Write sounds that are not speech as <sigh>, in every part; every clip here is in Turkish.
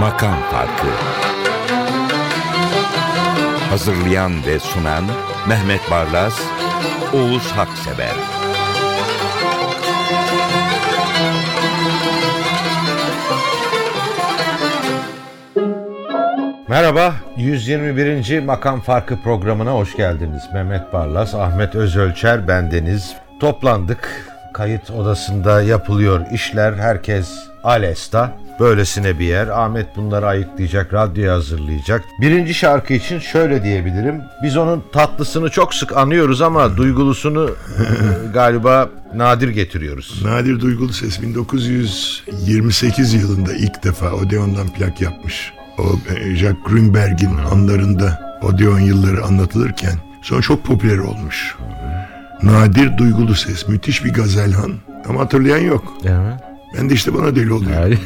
Makam Farkı Hazırlayan ve sunan Mehmet Barlas, Oğuz Haksever Merhaba, 121. Makam Farkı programına hoş geldiniz. Mehmet Barlas, Ahmet Özölçer, bendeniz. Toplandık, kayıt odasında yapılıyor işler, herkes Alesta. Böylesine bir yer. Ahmet bunları ayıklayacak, radyoya hazırlayacak. Birinci şarkı için şöyle diyebilirim. Biz onun tatlısını çok sık anıyoruz ama duygulusunu e, galiba nadir getiriyoruz. Nadir Duygulu Ses 1928 yılında ilk defa Odeon'dan plak yapmış. O e, Jack Grünberg'in anlarında Odeon yılları anlatılırken sonra çok popüler olmuş. Nadir Duygulu Ses müthiş bir gazelhan ama hatırlayan yok. Evet. Ben de işte bana deli oluyor. <laughs> Yani,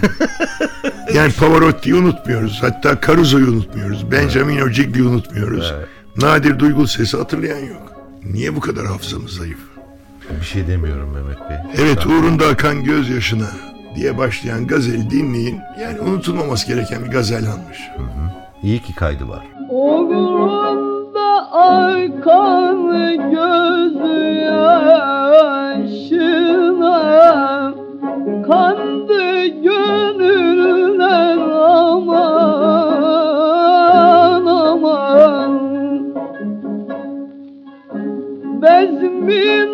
Yani Pavarotti'yi unutmuyoruz. Hatta Caruso'yu unutmuyoruz. Benjamin Ogigli'yi unutmuyoruz. Nadir Duygulu Ses'i hatırlayan yok. Niye bu kadar hafızamız zayıf? bir şey demiyorum Mehmet Bey. Evet uğrunda akan gözyaşına diye başlayan gazeli dinleyin. Yani unutulmaması gereken bir gazelhanmış. İyi ki kaydı var. Uğrunda akan gözyaşına kandı gönüller aman aman Bezminde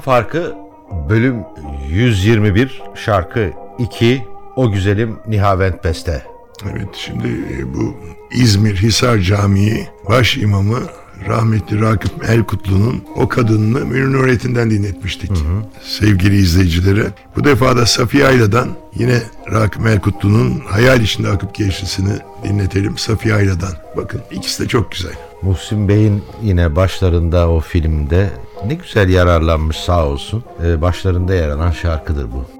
farkı bölüm 121 şarkı 2 O Güzelim Nihavent Beste. Evet şimdi e, bu İzmir Hisar Camii baş imamı rahmetli Rakip Elkutlu'nun o kadınını Münir Nurettin'den dinletmiştik sevgili izleyicilere. Bu defa da Safiye Ayla'dan yine Rakip Elkutlu'nun hayal içinde akıp geçtisini dinletelim Safiye Ayla'dan. Bakın ikisi de çok güzel. Muhsin Bey'in yine başlarında o filmde ne güzel yararlanmış sağ olsun. Ee, başlarında yer alan şarkıdır bu.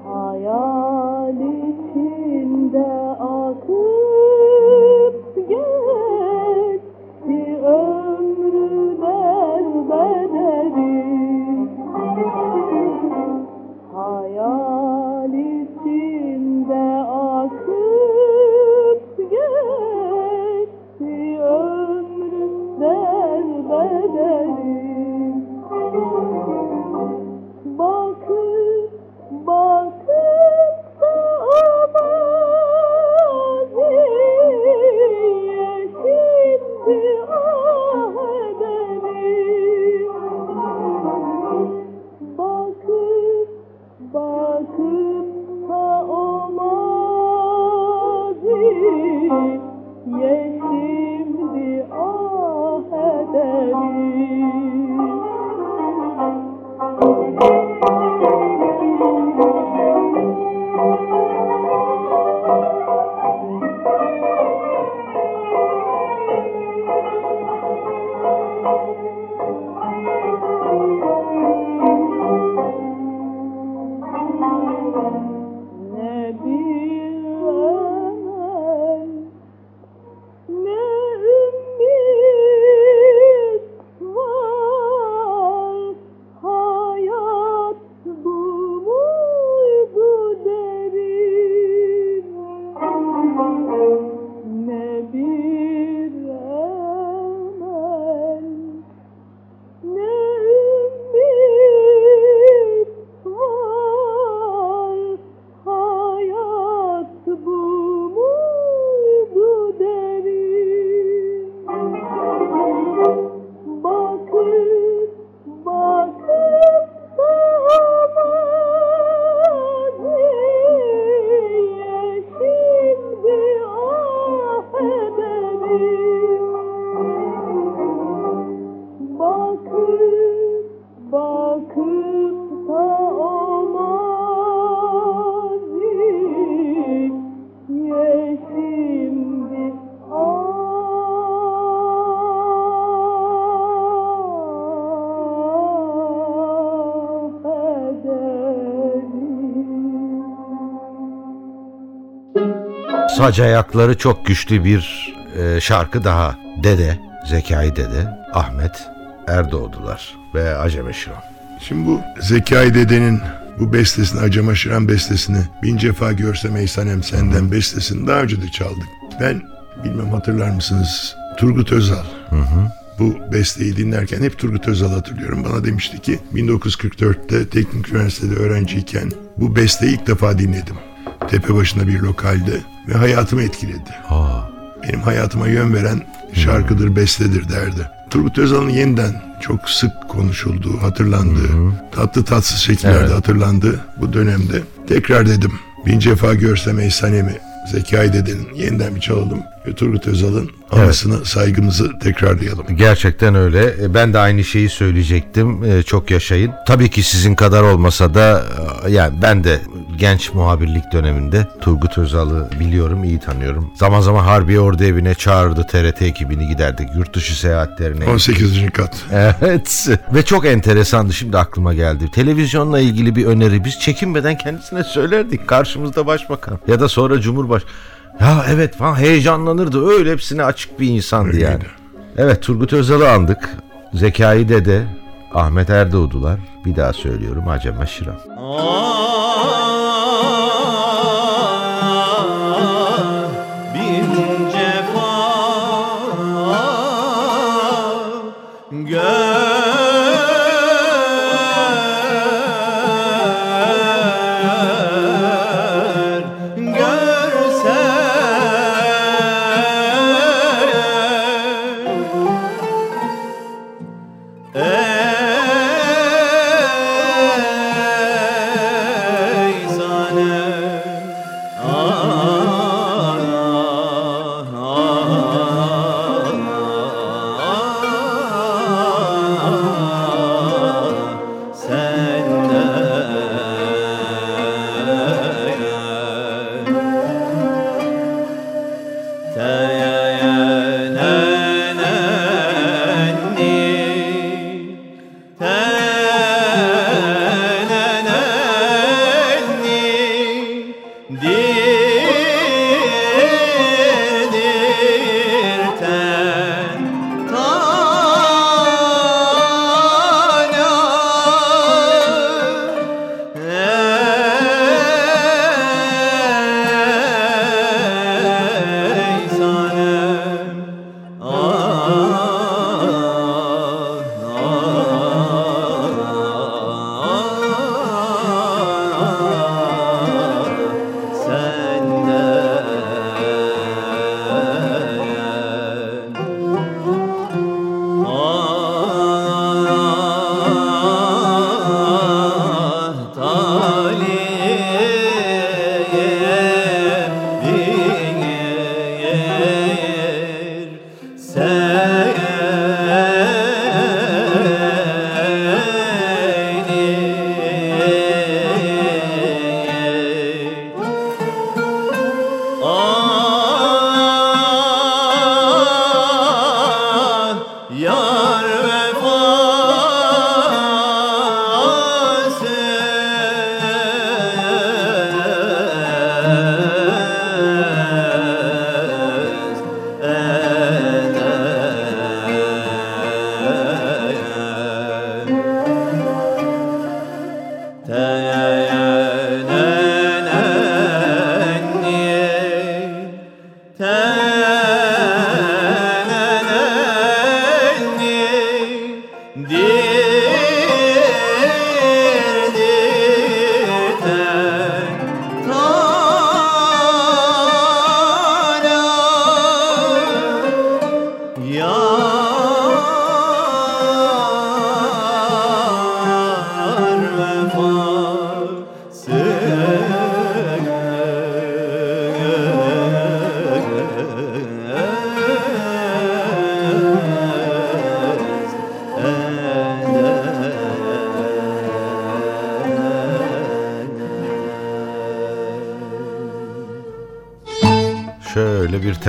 Saç ayakları çok güçlü bir e, şarkı daha. Dede, Zekai Dede, Ahmet Erdoğdular ve Aceme Şiran. Şimdi bu Zekai Dede'nin bu bestesini, Acama Şiran bestesini Bin Cefa Görsem Ey Sanem Senden bestesini daha önce de çaldık. Ben bilmem hatırlar mısınız Turgut Özal. Bu besteyi dinlerken hep Turgut Özal hatırlıyorum. Bana demişti ki 1944'te Teknik Üniversitede öğrenciyken bu besteyi ilk defa dinledim. Tepe başında bir lokalde ve hayatımı etkiledi. Aa, benim hayatıma yön veren şarkıdır, bestedir derdi. Turgut Özal'ın yeniden çok sık konuşulduğu, hatırlandığı, tatlı tatsız şekillerde Evet. hatırlandığı bu dönemde tekrar dedim. Bin cefa görsem ey Sanem'i, Zekai Dede'nin yeniden bir çalalım ve Turgut Özal'ın anısına saygımızı tekrarlayalım. Gerçekten öyle. E, Ben de aynı şeyi söyleyecektim. E, Çok yaşayın. Tabii ki sizin kadar olmasa da e, yani ben de genç muhabirlik döneminde Turgut Özal'ı biliyorum, iyi tanıyorum. Zaman zaman Harbiye Ordu evine çağırdı TRT ekibini giderdik. Yurt dışı seyahatlerine. 18. kat. Evet. Ve çok enteresandı şimdi aklıma geldi. Televizyonla ilgili bir öneri biz çekinmeden kendisine söylerdik. Karşımızda başbakan ya da sonra cumhurbaş. Ya evet falan heyecanlanırdı. Öyle hepsine açık bir insandı Öyleydi. yani. Evet Turgut Özal'ı andık. Zekai Dede, Ahmet Erdoğdular. Bir daha söylüyorum Acem Aşıran. bin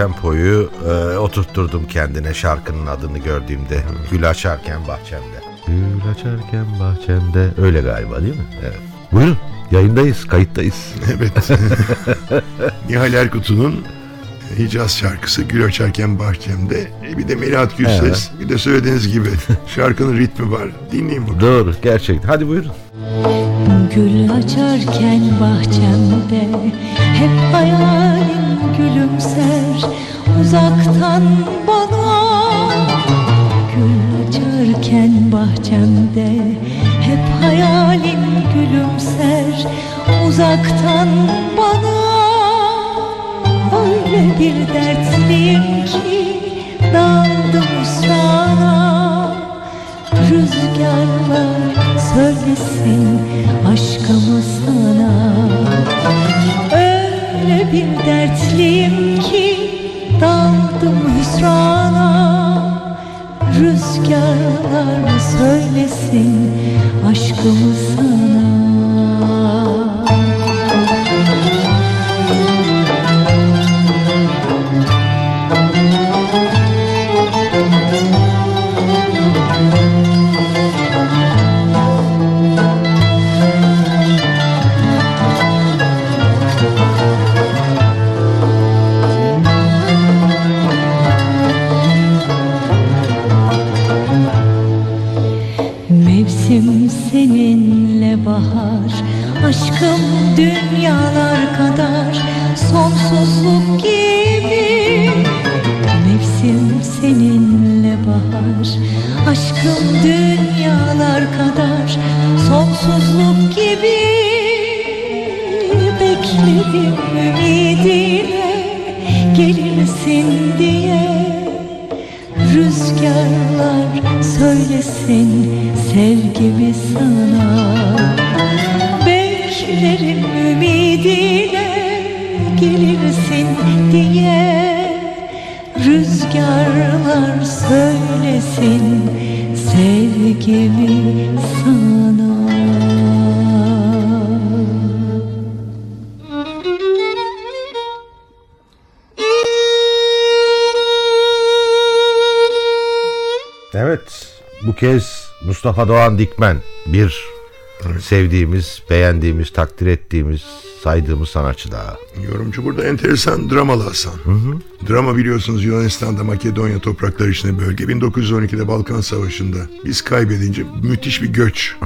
tempoyu e, oturtturdum kendine şarkının adını gördüğümde. Gül açarken bahçemde. Gül açarken bahçemde. Öyle galiba değil mi? Evet. Buyurun. Yayındayız, kayıttayız. Evet. <laughs> Nihal Erkut'un Hicaz şarkısı Gül Açarken Bahçem'de. E bir de Melahat Gülses. Bir de söylediğiniz gibi <laughs> şarkının ritmi var. Dinleyin bakalım. Doğru, gerçekten. Hadi buyurun. Gül açarken bahçemde Hep hayalim gülümser Uzaktan bana. Gül açarken bahçemde Hep hayalim gülümser. Uzaktan bana. Öyle bir dertliyim ki Daldım hüsrana Rüzgarlar söylesin aşkımı söylesin aşkımı sana Mustafa Doğan Dikmen bir sevdiğimiz, beğendiğimiz, takdir ettiğimiz, saydığımız sanatçı daha. Yorumcu burada enteresan dramalı Hasan. Drama biliyorsunuz Yunanistan'da Makedonya toprakları içinde bölge. 1912'de Balkan Savaşı'nda biz kaybedince müthiş bir göç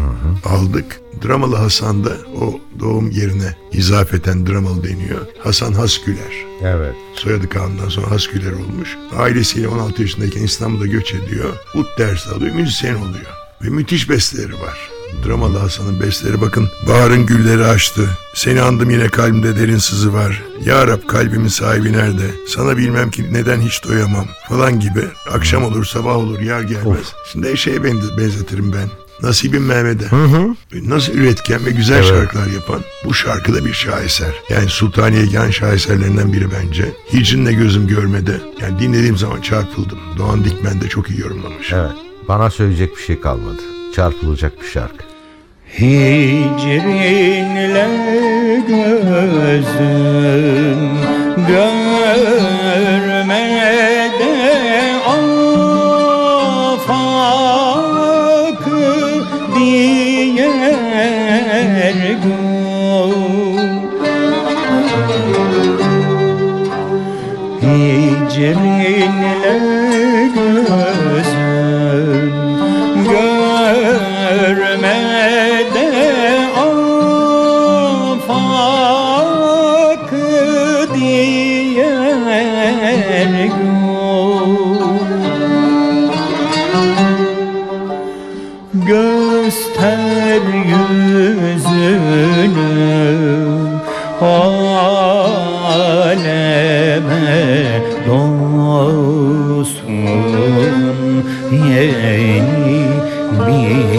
aldık. Dramalı Hasan da o doğum yerine izafeten dramalı deniyor. Hasan Hasküler. Evet. Soyadı Kağan'dan sonra Hasküler olmuş. Ailesiyle 16 yaşındayken İstanbul'a göç ediyor. Ut dersi alıyor, müzisyen oluyor. Ve müthiş besteleri var. Dramalı Hasan'ın besteleri bakın. Baharın gülleri açtı. Seni andım yine kalbimde derin sızı var. Ya Rab kalbimin sahibi nerede? Sana bilmem ki neden hiç doyamam falan gibi. Akşam olur sabah olur yer gelmez. Şimdi şeye benze- benzetirim ben. Nasibim Mehmet'e. Nasıl üretken ve güzel şarkılar yapan bu şarkı da bir şaheser. Yani Sultaniye Gan şaheserlerinden biri bence. Hicrinle gözüm görmedi. Yani dinlediğim zaman çarpıldım. Doğan Dikmen de çok iyi yorumlamış. Evet. Bana söyleyecek bir şey kalmadı. Çarpılacak bir şarkı. Hicrinle gözüm görmede Göster yüzünü aleme dolsun yeni bir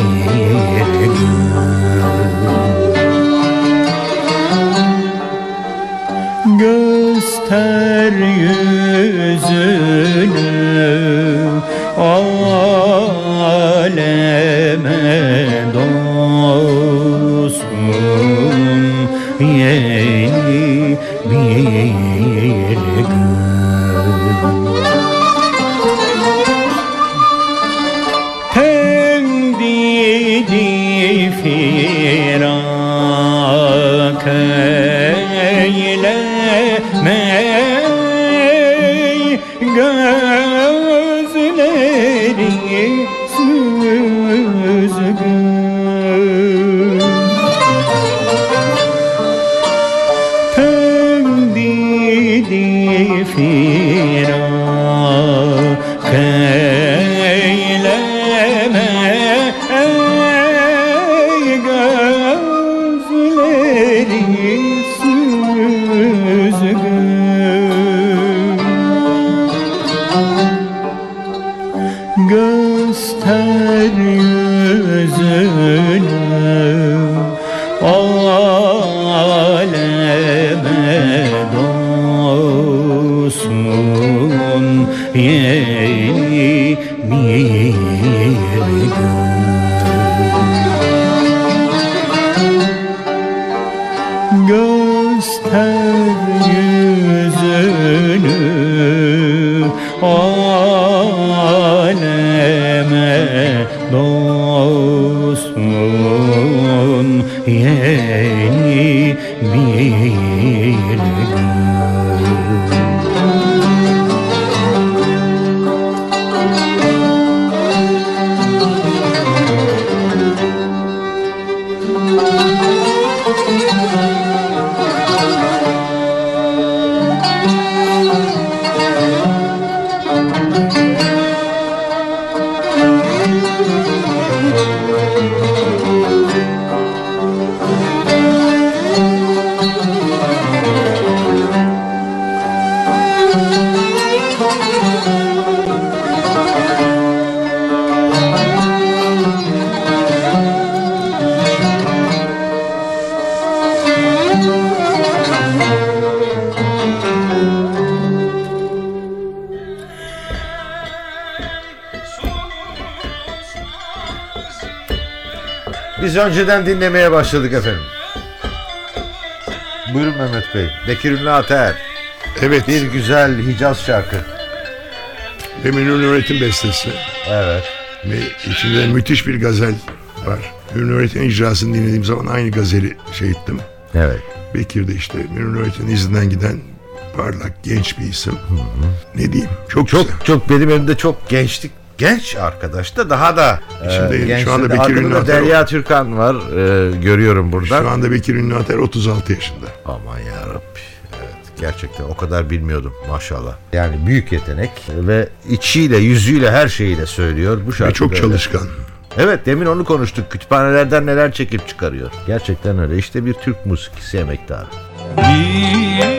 gün. Göster yüzünü aleme dolsun yeni bir dolsun önceden dinlemeye başladık efendim. Buyurun Mehmet Bey. Bekir Ünlü Ater. Evet. Bir güzel Hicaz şarkı. Münir Nurettin bestesi. Evet. Ve içinde müthiş bir gazel var. Münir Nurettin icrasını dinlediğim zaman aynı gazeli şey ettim. Evet. Bekir de işte Münir Nurettin'in izinden giden parlak genç bir isim. Ne diyeyim? Çok Çok güzel. çok benim önümde çok gençlik genç arkadaş da daha da Şimdi genç şu anda Bekir Ünlü Derya Türkan var. e, görüyorum buradan. Şu anda Bekir Ünlü Ater 36 yaşında. Aman yarabbi. Evet, gerçekten o kadar bilmiyordum maşallah. Yani büyük yetenek ve içiyle yüzüyle her şeyiyle söylüyor. Bu şarkı Ve çok çalışkan. Evet demin onu konuştuk. Kütüphanelerden neler çekip çıkarıyor. Gerçekten öyle. İşte bir Türk musikisi emektarı. Bir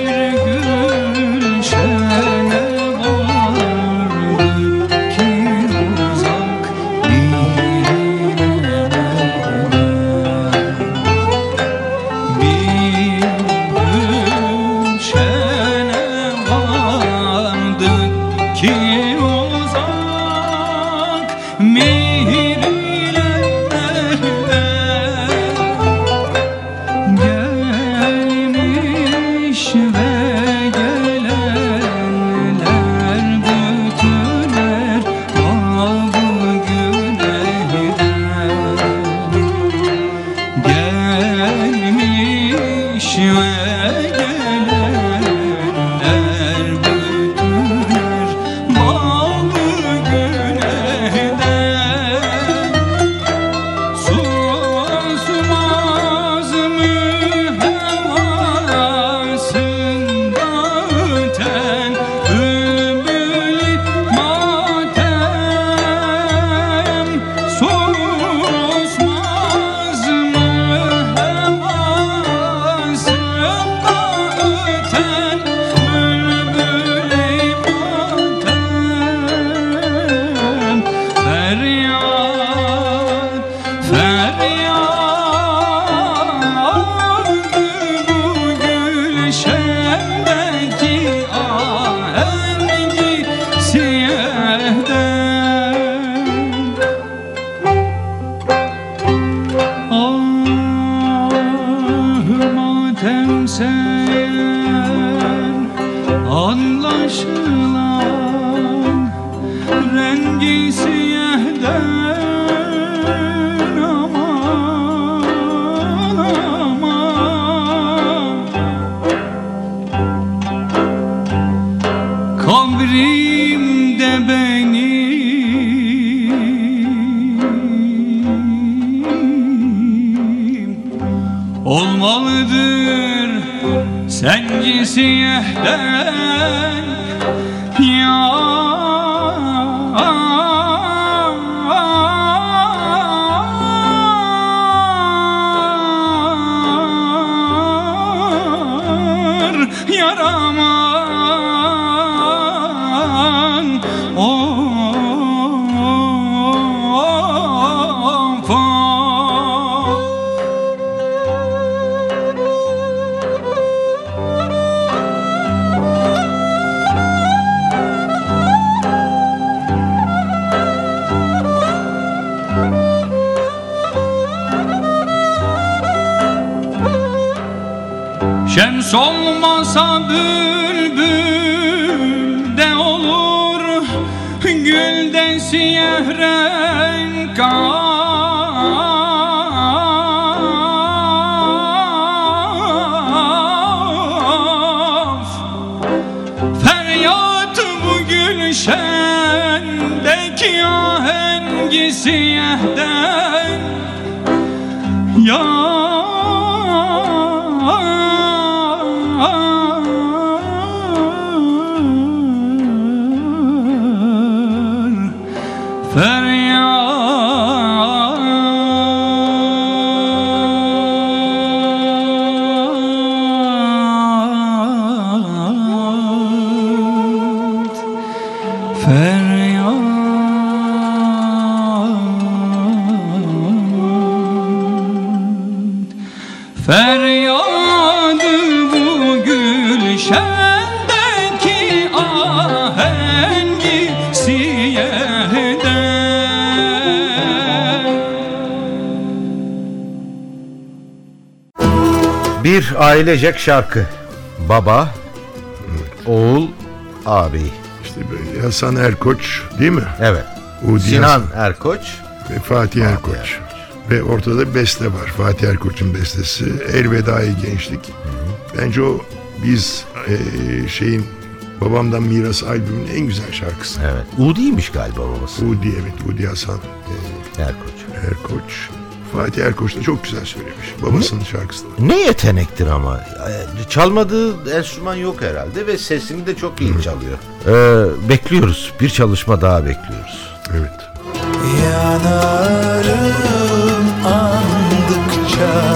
Şems olmasa Bir ailecek şarkı. Baba, oğul, abi. İşte böyle Hasan Erkoç değil mi? Evet. Udi Sinan Hasan Erkoç. ve Fatih Erkoç. Ve ortada beste var. Fatih Erkoç'un bestesi. Elvedai Gençlik. Bence o biz eee, şeyin babamdan miras albümünün en güzel şarkısı. Evet. Udi'ymiş galiba babası. Udi evet Udi Hasan Erkoç. Erkoç. Fatih Erkoç da çok güzel söylemiş. Babasının şarkısı da. Ne yetenektir ama. Çalmadığı enstrüman yok herhalde ve sesini de çok iyi çalıyor. Ee, bekliyoruz. Bir çalışma daha bekliyoruz. Evet. Yanarım andıkça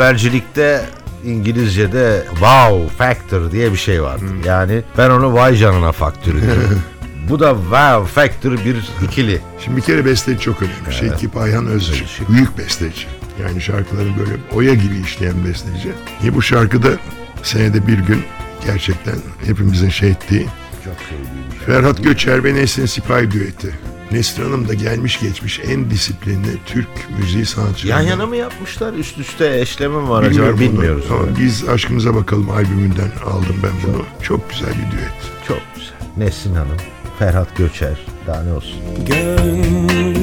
habercilikte İngilizce'de wow factor diye bir şey vardır. Hmm. Yani ben onu vay canına faktörü diyorum. <laughs> Bu da wow factor bir ikili. Şimdi bir kere besteci çok önemli. Şekip Ayhan Özçı. Büyük besteci. Yani şarkıların böyle oya gibi işleyen besteci. Niye bu şarkıda senede bir gün gerçekten hepimizin şey ettiği Çok sevdiğim Ferhat Göçer ve Nesrin Sipahi düeti. Nesrin Hanım da gelmiş geçmiş en disiplinli Türk müziği sanatçıları. Yan yana mı yapmışlar? Üst üste eşleme mi var acaba? Bilmiyorum bunu. Bilmiyoruz. Ama Evet. biz Aşkımıza Bakalım albümünden aldım ben bunu. Çok güzel bir düet. Çok güzel. Nesin Hanım, Ferhat Göçer. Daha ne olsun?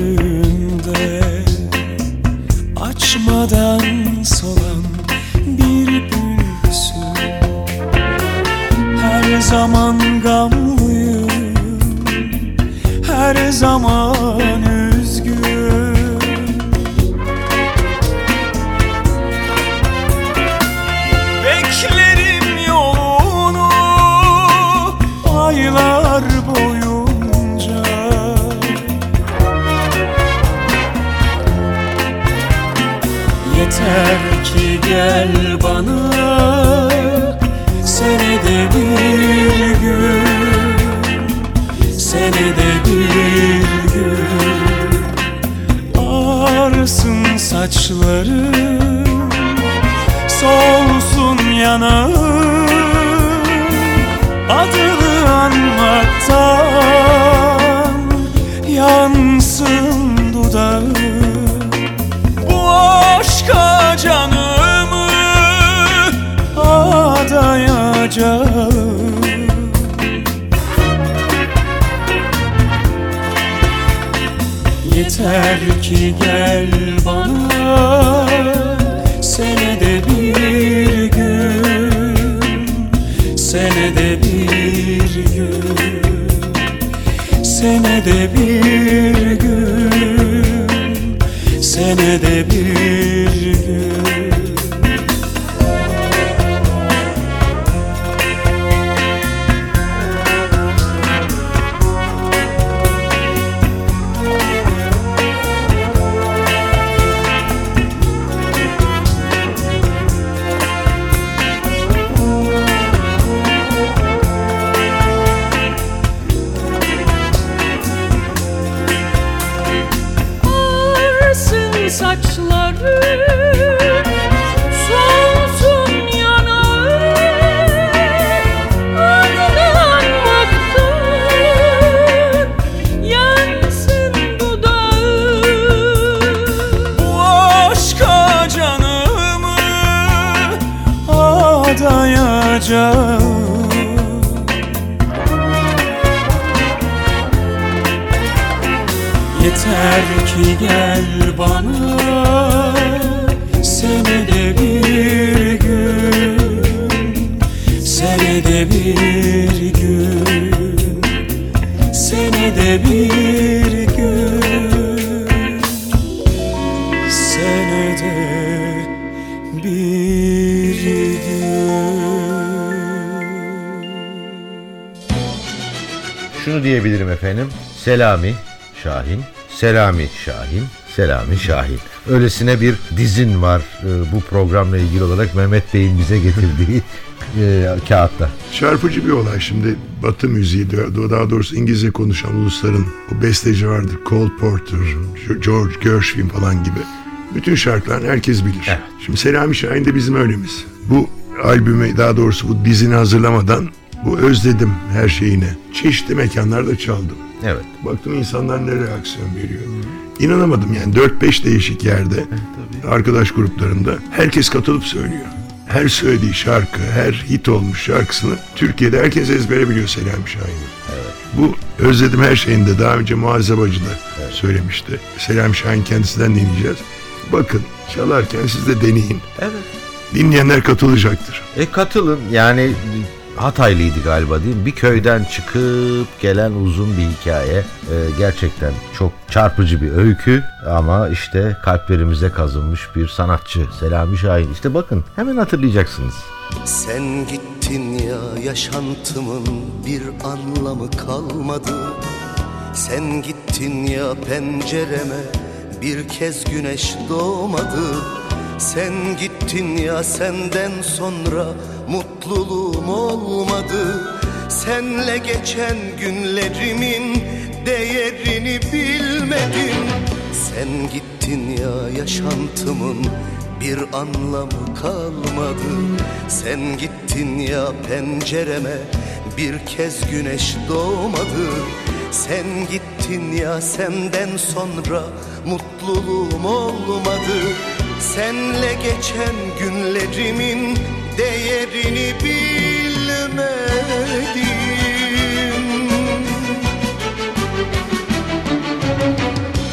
Gönlümde açmadan solan bir gülsün Her zaman gamlıyım Her zaman üzgün Beklerim yolunu aylar boyunca. Yeter ki gel Yanağım Adını anmaktan Yansın dudağım. Bu aşka canımı adayacağım. Yeter ki gel Senede saçları diyebilirim efendim. Selami Şahin, Selami Şahin, Selami Şahin. Öylesine bir dizin var e, bu programla ilgili olarak Mehmet Bey'in bize getirdiği <laughs> e, kağıtta. Çarpıcı bir olay şimdi Batı müziği daha doğrusu İngilizce konuşan ulusların o besteci vardır Cole Porter, George Gershwin falan gibi. Bütün şarkılarını herkes bilir. Evet. Şimdi Selami Şahin de bizim öylemiz. Bu albümü daha doğrusu bu dizini hazırlamadan bu özledim her şeyini. Çeşitli mekanlarda çaldım. Evet. Baktım insanlar ne reaksiyon veriyor. İnanamadım yani 4-5 değişik yerde arkadaş gruplarında herkes katılıp söylüyor. Her söylediği şarkı, her hit olmuş şarkısını Türkiye'de herkes ezbere biliyor Selami Şahin'i. Bu Özledim Her Şeyinde daha önce Muazzez Bacı da söylemişti. Selami Şahin kendisinden dinleyeceğiz. Bakın çalarken siz de deneyin. Evet. Dinleyenler katılacaktır. E katılın yani Hataylıydı galiba değil mi? Bir köyden çıkıp gelen uzun bir hikaye. E, gerçekten çok çarpıcı bir öykü ama işte kalplerimize kazınmış bir sanatçı Selami Şahin. İşte bakın hemen hatırlayacaksınız. Sen gittin ya yaşantımın bir anlamı kalmadı Sen gittin ya pencereme bir kez güneş doğmadı Sen gittin ya senden sonra mutluluğum olmadı. Senle geçen günlerimin değerini bilmedim. Sen gittin ya yaşantımın bir anlamı kalmadı. Sen gittin ya pencereme bir kez güneş doğmadı. Sen gittin ya senden sonra mutluluğum olmadı. Senle geçen günlerimin değerini bilmedim.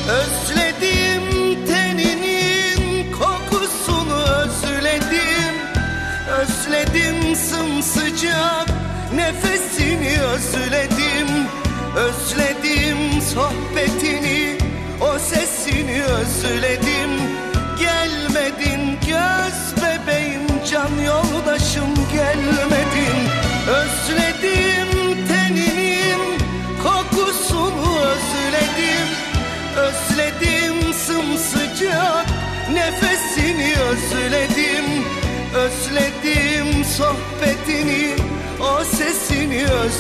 Özledim teninin kokusunu özledim. Özledim sımsıcak nefesini özledim. Özledim sohbetini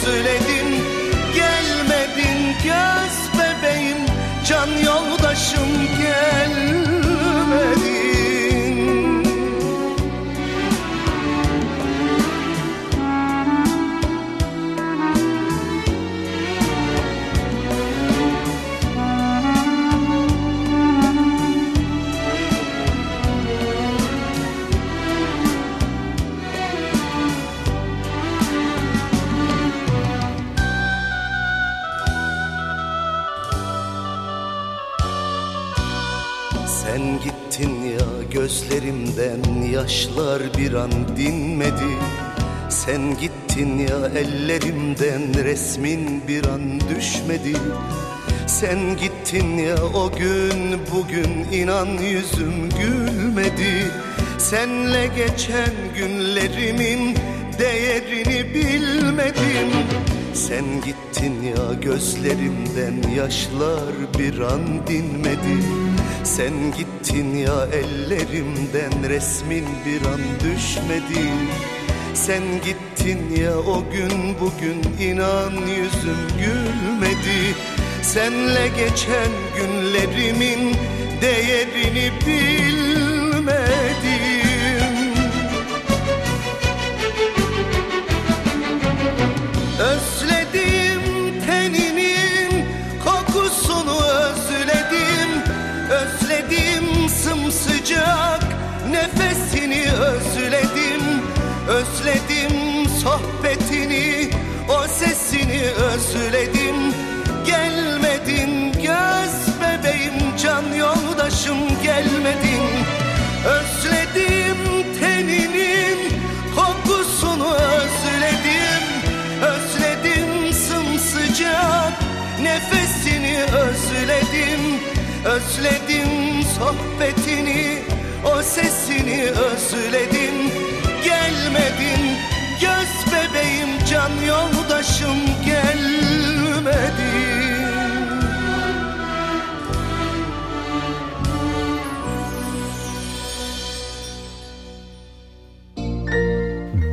özledim Gelmedin göz bebeğim. Can yoldaşım gözlerimden yaşlar bir an dinmedi. Sen gittin ya ellerimden resmin bir an düşmedi. Sen gittin ya o gün bugün inan yüzüm gülmedi. Senle geçen günlerimin değerini bilmedim. Sen gittin ya gözlerimden yaşlar bir an dinmedi Sen gittin ya ellerimden resmin bir an düşmedi. Sen gittin ya o gün bugün inan yüzüm gülmedi. Senle geçen günlerimin değerini bilmedim özledim Özledim sohbetini o sesini özledim. Gelmedin göz bebeğim can yoldaşım gelmedin.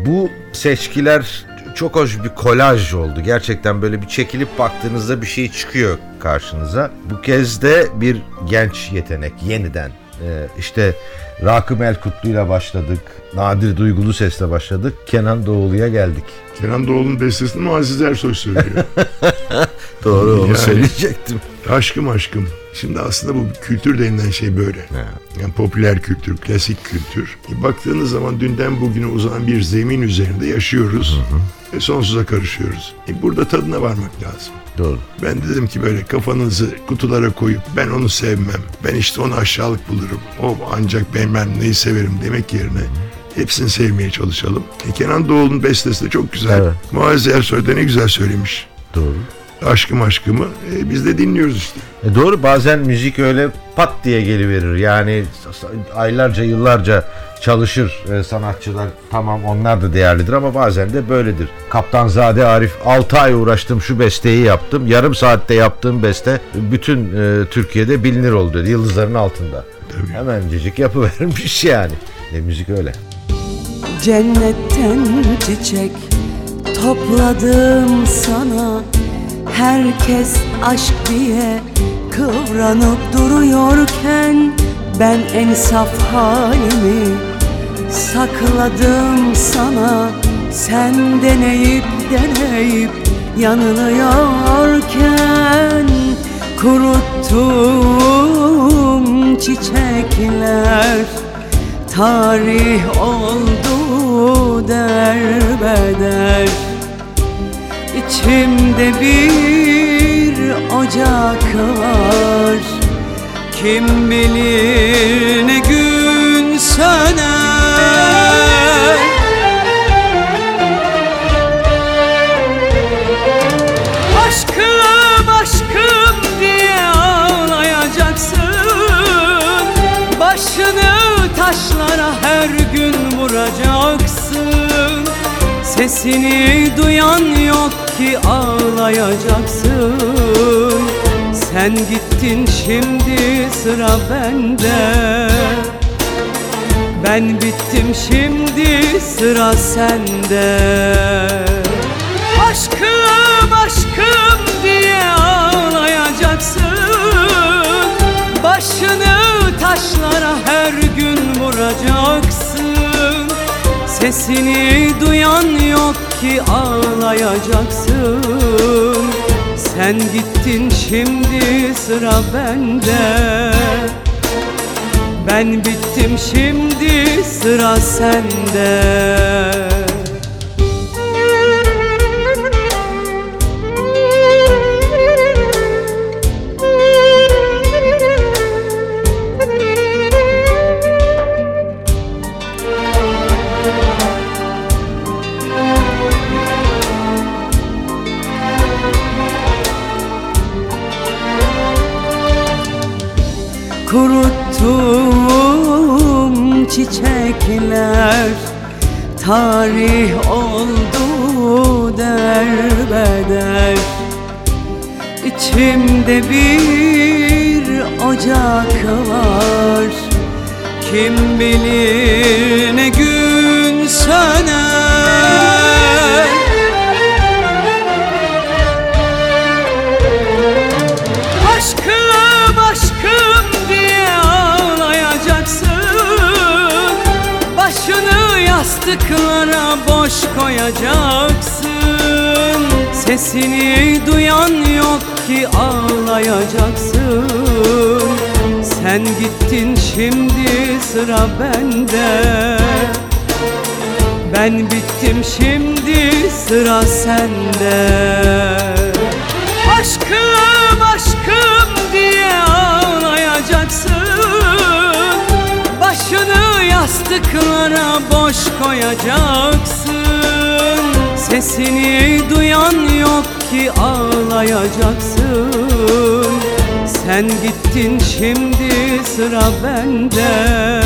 Bu seçkiler çok hoş bir kolaj oldu. Gerçekten böyle bir çekilip baktığınızda bir şey çıkıyor karşınıza. Bu kez de bir genç yetenek yeniden. Ee, işte Rakım Elkutlu'yla başladık. Nadir Duygulu Ses'le başladık. Kenan Doğulu'ya geldik. Kenan Doğulu'nun bestesini Muazzez Ersoy söylüyor. <laughs> Doğru onu Yani. söyleyecektim. aşkım aşkım. Şimdi aslında bu kültür denilen şey böyle. Yani popüler kültür, klasik kültür. E, baktığınız zaman dünden bugüne uzanan bir zemin üzerinde yaşıyoruz. Ve sonsuza karışıyoruz. E, burada tadına varmak lazım. Doğru. Ben dedim ki böyle kafanızı kutulara koyup ben onu sevmem. Ben işte onu aşağılık bulurum. O ancak ben, ben neyi severim demek yerine hepsini sevmeye çalışalım. E, Kenan Doğulu'nun bestesi de çok güzel. Evet. Muazzez Ersoy da ne güzel söylemiş. Doğru. Aşkım aşkımı e, biz de dinliyoruz işte. E doğru bazen müzik öyle pat diye geliverir. Yani aylarca yıllarca çalışır e, sanatçılar. Tamam onlar da değerlidir ama bazen de böyledir. Kaptanzade Arif 6 ay uğraştım şu besteyi yaptım. Yarım saatte yaptığım beste bütün e, Türkiye'de bilinir oldu dedi. Yıldızların altında. Tabii. Hemencecik yapıvermiş yani. E, müzik öyle. Cennetten çiçek topladım sana Herkes aşk diye kıvranıp duruyorken Ben en saf halimi sakladım sana. Sen deneyip deneyip yanılıyorken Kuruttum çiçekler Tarih oldu derbeder İçimde bir ocak var. Kim bilir ne gün söner? Aşkım aşkım diye ağlayacaksın. Başını taşlara her gün vuracaksın Sesini duyan yok ki ağlayacaksın. Sen gittin şimdi sıra bende. Ben bittim şimdi sıra sende. Aşkım aşkım diye ağlayacaksın. Başını taşlara her gün vuracaksın Sesini duyan yok ki ağlayacaksın. Sen gittin şimdi sıra bende. Ben bittim şimdi sıra sende Kim bilir ne gün söner Aşkım aşkım diye ağlayacaksın. Başını yastıklara boş koyacaksın. Sesini duyan yok ki ağlayacaksın Sen gittin şimdi sıra bende. Ben bittim şimdi sıra sende. Aşkım aşkım diye ağlayacaksın. Başını yastıklara boş koyacaksın. Sesini duyan yok ki ağlayacaksın Sen gittin şimdi sıra bende.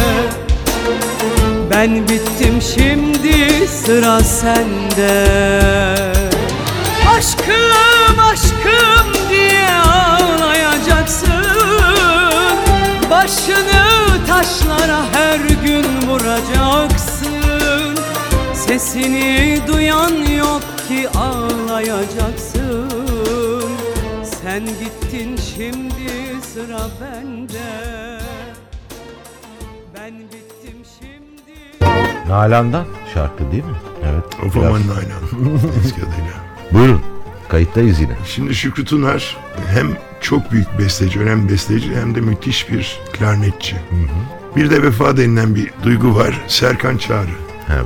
Ben bittim şimdi sıra sende. Aşkım aşkım diye ağlayacaksın. Başını taşlara her gün vuracaksın. Sesini duyan yok ki ağlayacaksın Sen gittin şimdi sıra bende Ben bittim şimdi Nalan'dan şarkı değil mi? Evet. Of biraz- aman Nalan <laughs> eski adıyla. Buyurun. Kayıttayız yine. Şimdi Şükrü Tunar hem çok büyük besteci, önemli besteci hem de müthiş bir klarnetçi. Bir de vefa denilen bir duygu var. Serkan Çağrı.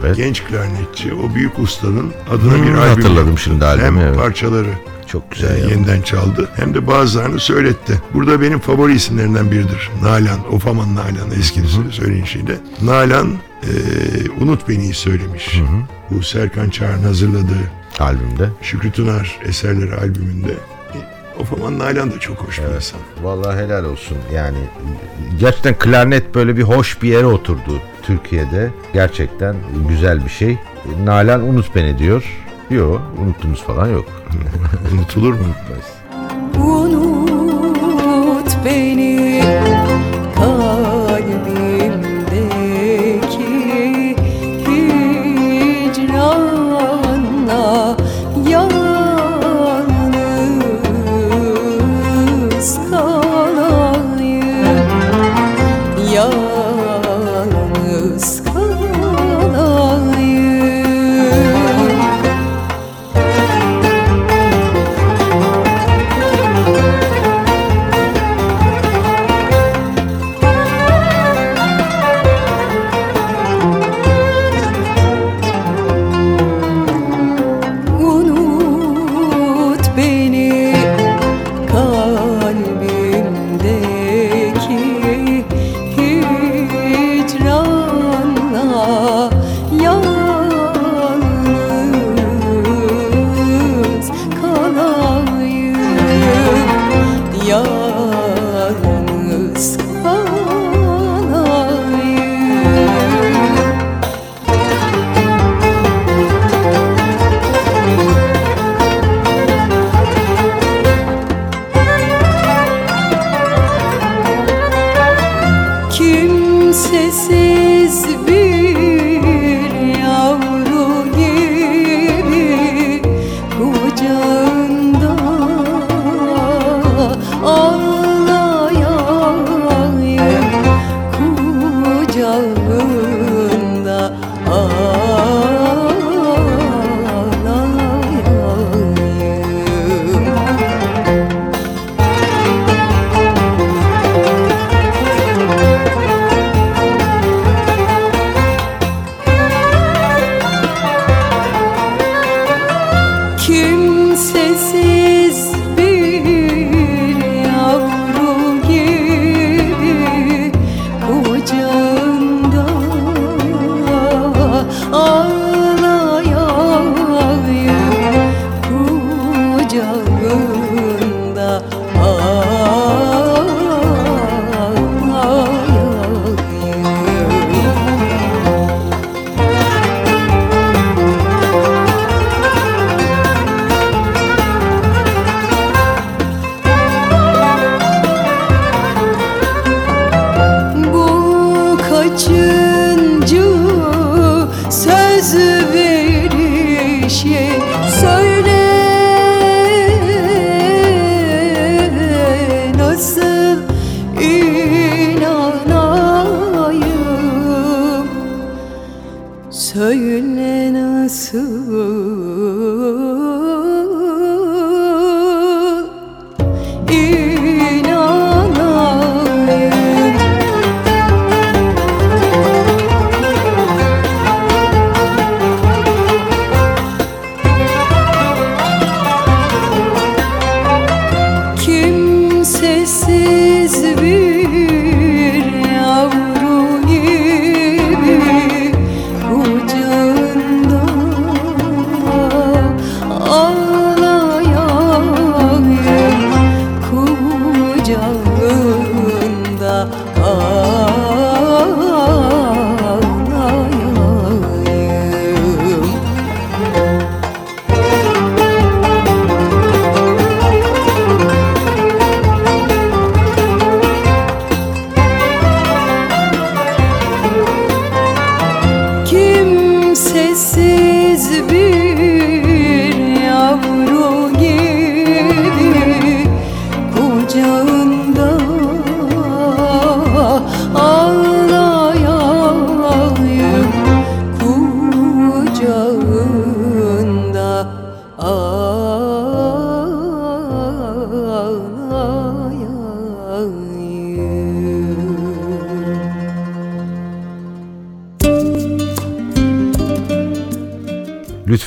Evet. Genç klarnetçi. O büyük ustanın adına Hmm, bir albüm hatırladım şimdi albümü, Hem evet. parçaları Çok e, güzel ya. yeniden çaldı hem de bazılarını söyletti. Burada benim favori isimlerinden biridir. Nalan, Ofaman Nalan eski söyleyişiyle. Nalan e, Unut Beni'yi söylemiş. Bu Serkan Çağrı'nın hazırladığı Albümde. Şükrü Tunar eserleri albümünde Of aman Nalan da çok hoş bir insan. Vallahi helal olsun. Yani gerçekten klarnet böyle bir hoş bir yere oturdu Türkiye'de. Gerçekten güzel bir şey. Nalan unut beni diyor. Yok unuttunuz falan yok. Unutulur mu? Unut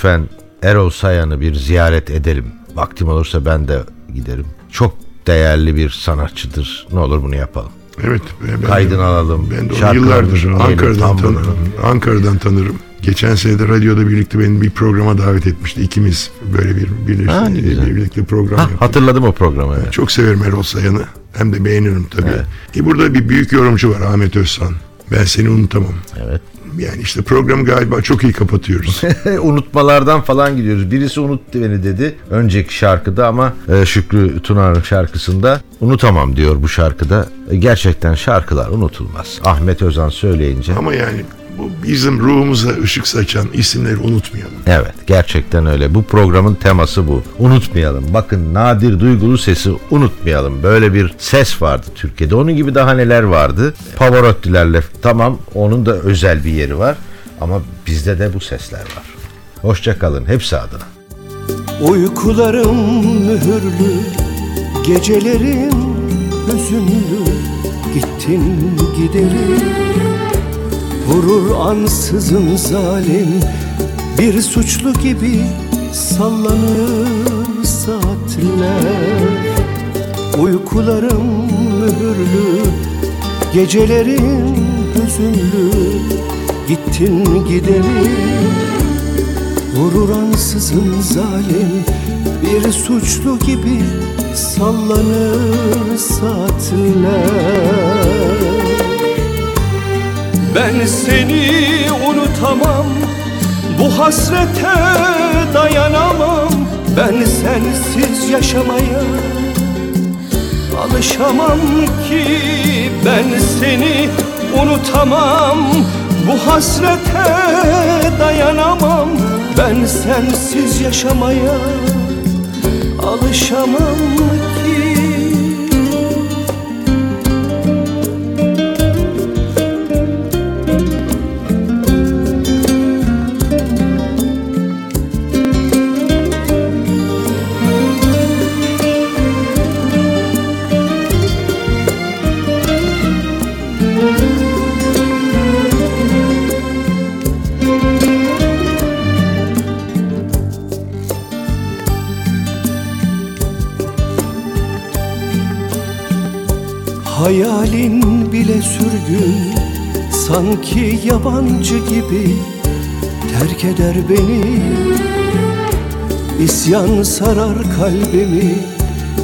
Lütfen Erol Sayan'ı bir ziyaret edelim. Vaktim olursa ben de giderim. Çok değerli bir sanatçıdır. Ne olur bunu yapalım. Evet. Ben, Kaydını alalım. Ben de onu yıllardır Ankara'dan bunu. Ankara'dan tanırım. Geçen sene de radyoda birlikte beni bir programa davet etmişti. İkimiz böyle bir birleşik, Ha, güzel. birlikte program Ha, yaptık. hatırladım o programı. evet. Çok severim Erol Sayan'ı. Hem de beğenirim tabii. E burada bir büyük yorumcu var Ahmet Özsan. Ben seni unutamam. Evet. Yani işte programı galiba çok iyi kapatıyoruz. <laughs> Unutmalardan falan gidiyoruz. Birisi unuttu beni dedi önceki şarkıda ama e, Şükrü Tunar'ın şarkısında unutamam diyor bu şarkıda. E, gerçekten şarkılar unutulmaz. Ahmet Özan söyleyince. Ama yani bu bizim ruhumuza ışık saçan isimleri unutmayalım. Evet gerçekten öyle. Bu programın teması bu. Unutmayalım. Bakın nadir duygulu sesi unutmayalım. Böyle bir ses vardı Türkiye'de. Onun gibi daha neler vardı. Pavarottilerle tamam onun da özel bir yeri var. Ama bizde de bu sesler var. Hoşça kalın hepsi adına. Uykularım mühürlü Gecelerim hüzünlü Gittin giderim Vurur ansızın zalim Bir suçlu gibi sallanır saatler. Uykularım mühürlü Gecelerim hüzünlü. Gittin giderim Vurur ansızın zalim Bir suçlu gibi sallanır saatler Ben seni unutamam Bu hasrete dayanamam. Ben sensiz yaşamaya Alışamam ki ben seni unutamam. Bu hasrete dayanamam Ben sensiz yaşamaya alışamam ki sürgün Sanki yabancı gibi Terk eder beni. İsyan sarar kalbimi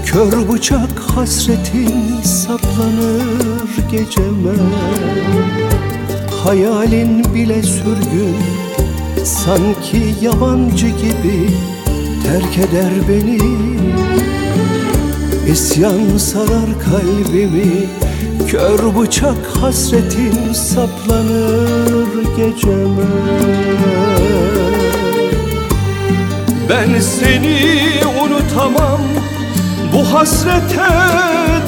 Kör bıçak hasretin saplanır geceme. Hayalin bile sürgün Sanki yabancı gibi Terk eder beni. İsyan sarar kalbimi Kör bıçak hasretin saplanır geceme. Ben seni unutamam Bu hasrete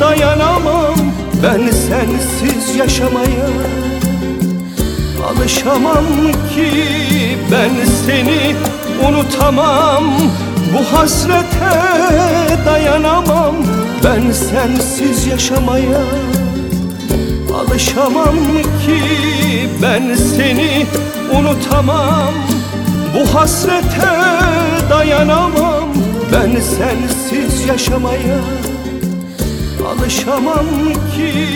dayanamam. Ben sensiz yaşamaya Alışamam ki ben seni unutamam. Bu hasrete dayanamam. Ben sensiz yaşamaya Alışamam ki ben seni unutamam. Bu hasrete dayanamam. Ben sensiz yaşamaya Alışamam ki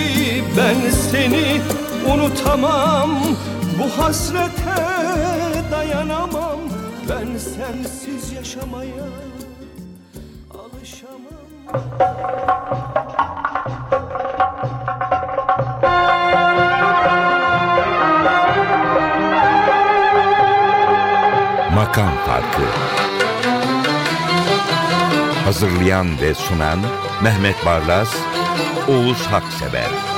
ben seni unutamam. Bu hasrete dayanamam. Ben sensiz yaşamaya alışamam Makam Farkı. Hazırlayan ve sunan Mehmet Barlas, Oğuz Haksever